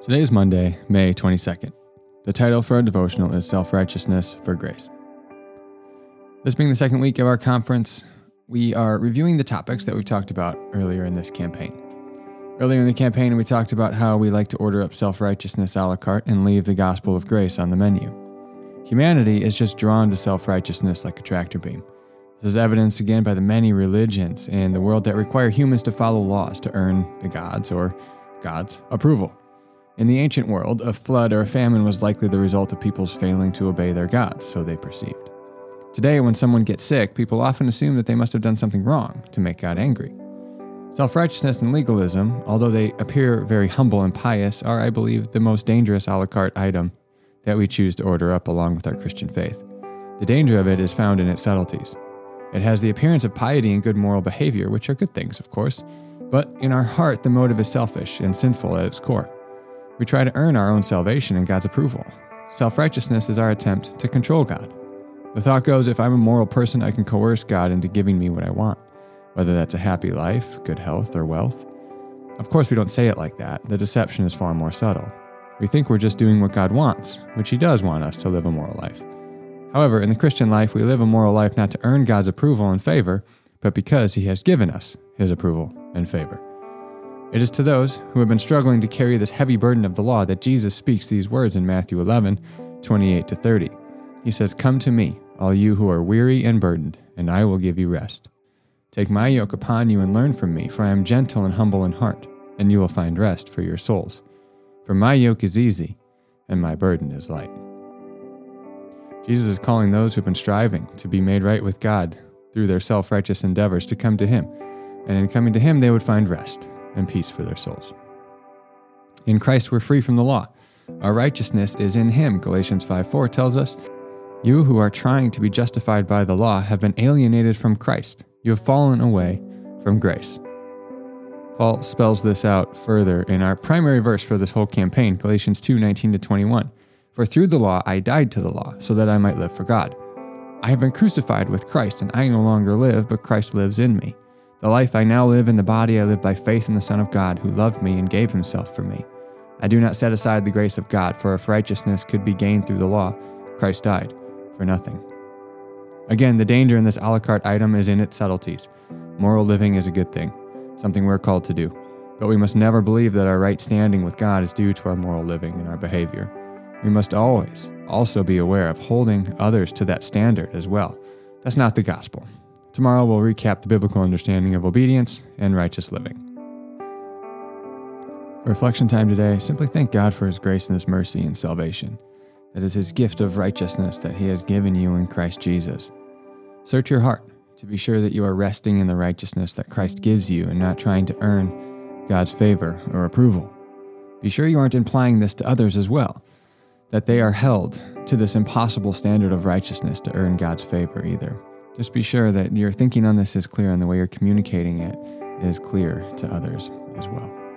Today is Monday, May 22nd. The title for our devotional is Self Righteousness for Grace. This being the second week of our conference, we are reviewing the topics that we've talked about earlier in this campaign. Earlier in the campaign, we talked about how we like to order up self righteousness a la carte and leave the gospel of grace on the menu. Humanity is just drawn to self righteousness like a tractor beam. This is evidenced again by the many religions in the world that require humans to follow laws to earn the gods or God's approval. In the ancient world, a flood or a famine was likely the result of people's failing to obey their gods, so they perceived. Today, when someone gets sick, people often assume that they must have done something wrong to make God angry. Self righteousness and legalism, although they appear very humble and pious, are, I believe, the most dangerous a la carte item that we choose to order up along with our Christian faith. The danger of it is found in its subtleties. It has the appearance of piety and good moral behavior, which are good things, of course, but in our heart, the motive is selfish and sinful at its core. We try to earn our own salvation and God's approval. Self righteousness is our attempt to control God. The thought goes if I'm a moral person, I can coerce God into giving me what I want, whether that's a happy life, good health, or wealth. Of course, we don't say it like that. The deception is far more subtle. We think we're just doing what God wants, which He does want us to live a moral life. However, in the Christian life, we live a moral life not to earn God's approval and favor, but because He has given us His approval and favor. It is to those who have been struggling to carry this heavy burden of the law that Jesus speaks these words in Matthew 11, 28 to 30. He says, Come to me, all you who are weary and burdened, and I will give you rest. Take my yoke upon you and learn from me, for I am gentle and humble in heart, and you will find rest for your souls. For my yoke is easy, and my burden is light. Jesus is calling those who have been striving to be made right with God through their self righteous endeavors to come to Him, and in coming to Him, they would find rest and peace for their souls. In Christ, we're free from the law. Our righteousness is in Him. Galatians 5 4 tells us, You who are trying to be justified by the law have been alienated from Christ. You have fallen away from grace. Paul spells this out further in our primary verse for this whole campaign, Galatians 2 19 to 21. For through the law I died to the law, so that I might live for God. I have been crucified with Christ, and I no longer live, but Christ lives in me. The life I now live in the body, I live by faith in the Son of God, who loved me and gave himself for me. I do not set aside the grace of God, for if righteousness could be gained through the law, Christ died for nothing. Again, the danger in this a la carte item is in its subtleties. Moral living is a good thing, something we're called to do. But we must never believe that our right standing with God is due to our moral living and our behavior. We must always also be aware of holding others to that standard as well. That's not the gospel. Tomorrow we'll recap the biblical understanding of obedience and righteous living. Reflection time today, simply thank God for His grace and His mercy and salvation. That is His gift of righteousness that He has given you in Christ Jesus. Search your heart to be sure that you are resting in the righteousness that Christ gives you and not trying to earn God's favor or approval. Be sure you aren't implying this to others as well, that they are held to this impossible standard of righteousness to earn God's favor either. Just be sure that your thinking on this is clear and the way you're communicating it is clear to others as well.